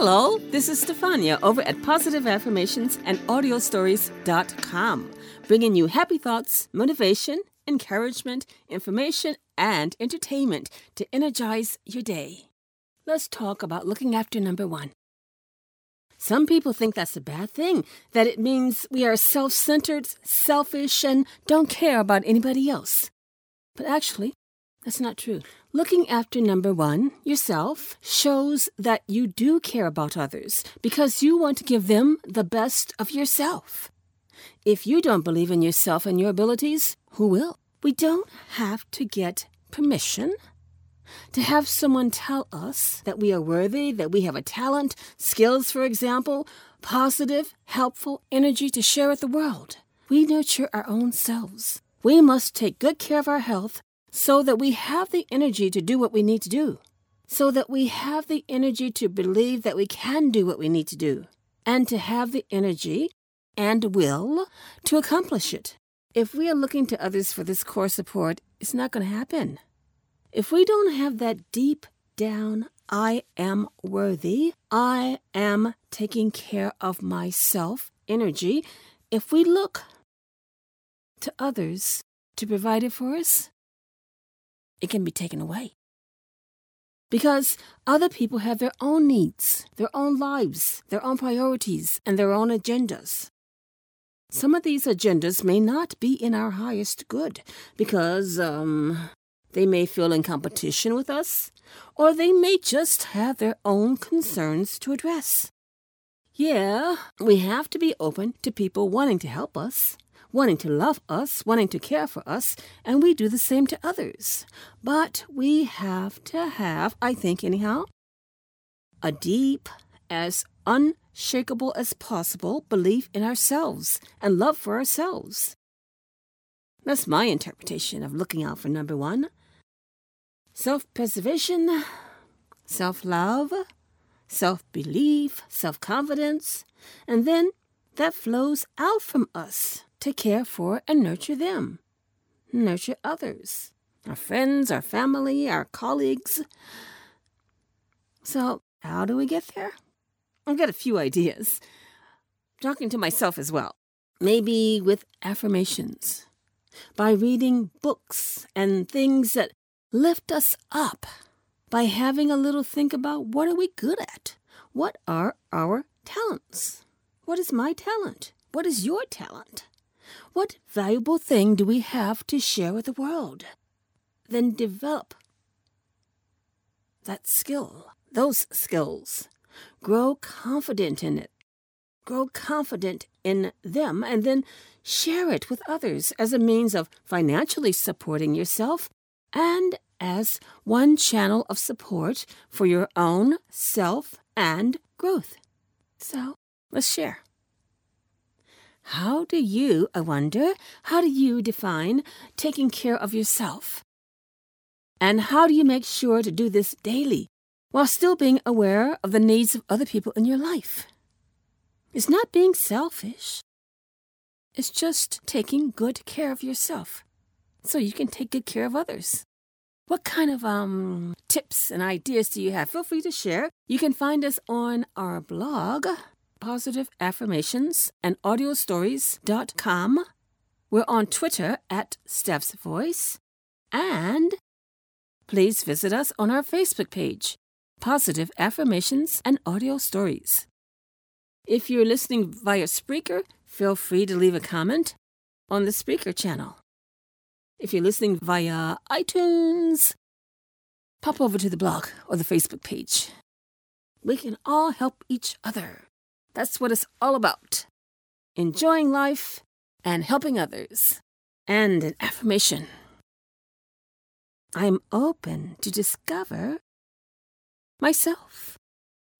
Hello, this is Stefania over at Positive Affirmations and AudioStories.com, bringing you happy thoughts, motivation, encouragement, information, and entertainment to energize your day. Let's talk about looking after number one. Some people think that's a bad thing, that it means we are self centered, selfish, and don't care about anybody else. But actually, that's not true. Looking after number one, yourself, shows that you do care about others because you want to give them the best of yourself. If you don't believe in yourself and your abilities, who will? We don't have to get permission to have someone tell us that we are worthy, that we have a talent, skills, for example, positive, helpful energy to share with the world. We nurture our own selves. We must take good care of our health so that we have the energy to do what we need to do, so that we have the energy to believe that we can do what we need to do, and to have the energy and will to accomplish it. If we are looking to others for this core support, it's not going to happen. If we don't have that deep down, I am worthy, I am taking care of myself energy, if we look to others to provide it for us, it can be taken away. Because other people have their own needs, their own lives, their own priorities, and their own agendas. Some of these agendas may not be in our highest good because, um, they may feel in competition with us, or they may just have their own concerns to address. Yeah, we have to be open to people wanting to help us, wanting to love us, wanting to care for us, and we do the same to others. But we have to have, I think anyhow, a deep, as unshakable as possible belief in ourselves and love for ourselves. That's my interpretation of looking out for number one self preservation, self love, self belief, self confidence, and then that flows out from us to care for and nurture them, nurture others, our friends, our family, our colleagues. So, how do we get there? I've got a few ideas. Talking to myself as well. Maybe with affirmations, by reading books and things that lift us up, by having a little think about what are we good at? What are our talents? What is my talent? What is your talent? What valuable thing do we have to share with the world? Then develop that skill, those skills. Grow confident in it. Grow confident in them and then share it with others as a means of financially supporting yourself and as one channel of support for your own self and growth. So let's share. How do you, I wonder, how do you define taking care of yourself? And how do you make sure to do this daily while still being aware of the needs of other people in your life? It's not being selfish. It's just taking good care of yourself so you can take good care of others. What kind of um tips and ideas do you have? Feel free to share. You can find us on our blog, positive affirmations and audio audiostories.com. We're on Twitter at Steph's Voice. And please visit us on our Facebook page, Positive Affirmations and Audio Stories. If you're listening via Spreaker, feel free to leave a comment on the Spreaker channel. If you're listening via iTunes, pop over to the blog or the Facebook page. We can all help each other. That's what it's all about. Enjoying life and helping others. And an affirmation. I am open to discover myself.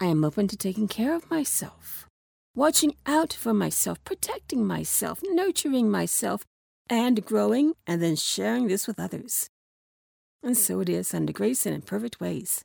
I am open to taking care of myself, watching out for myself, protecting myself, nurturing myself, and growing and then sharing this with others. And so it is under grace and in perfect ways.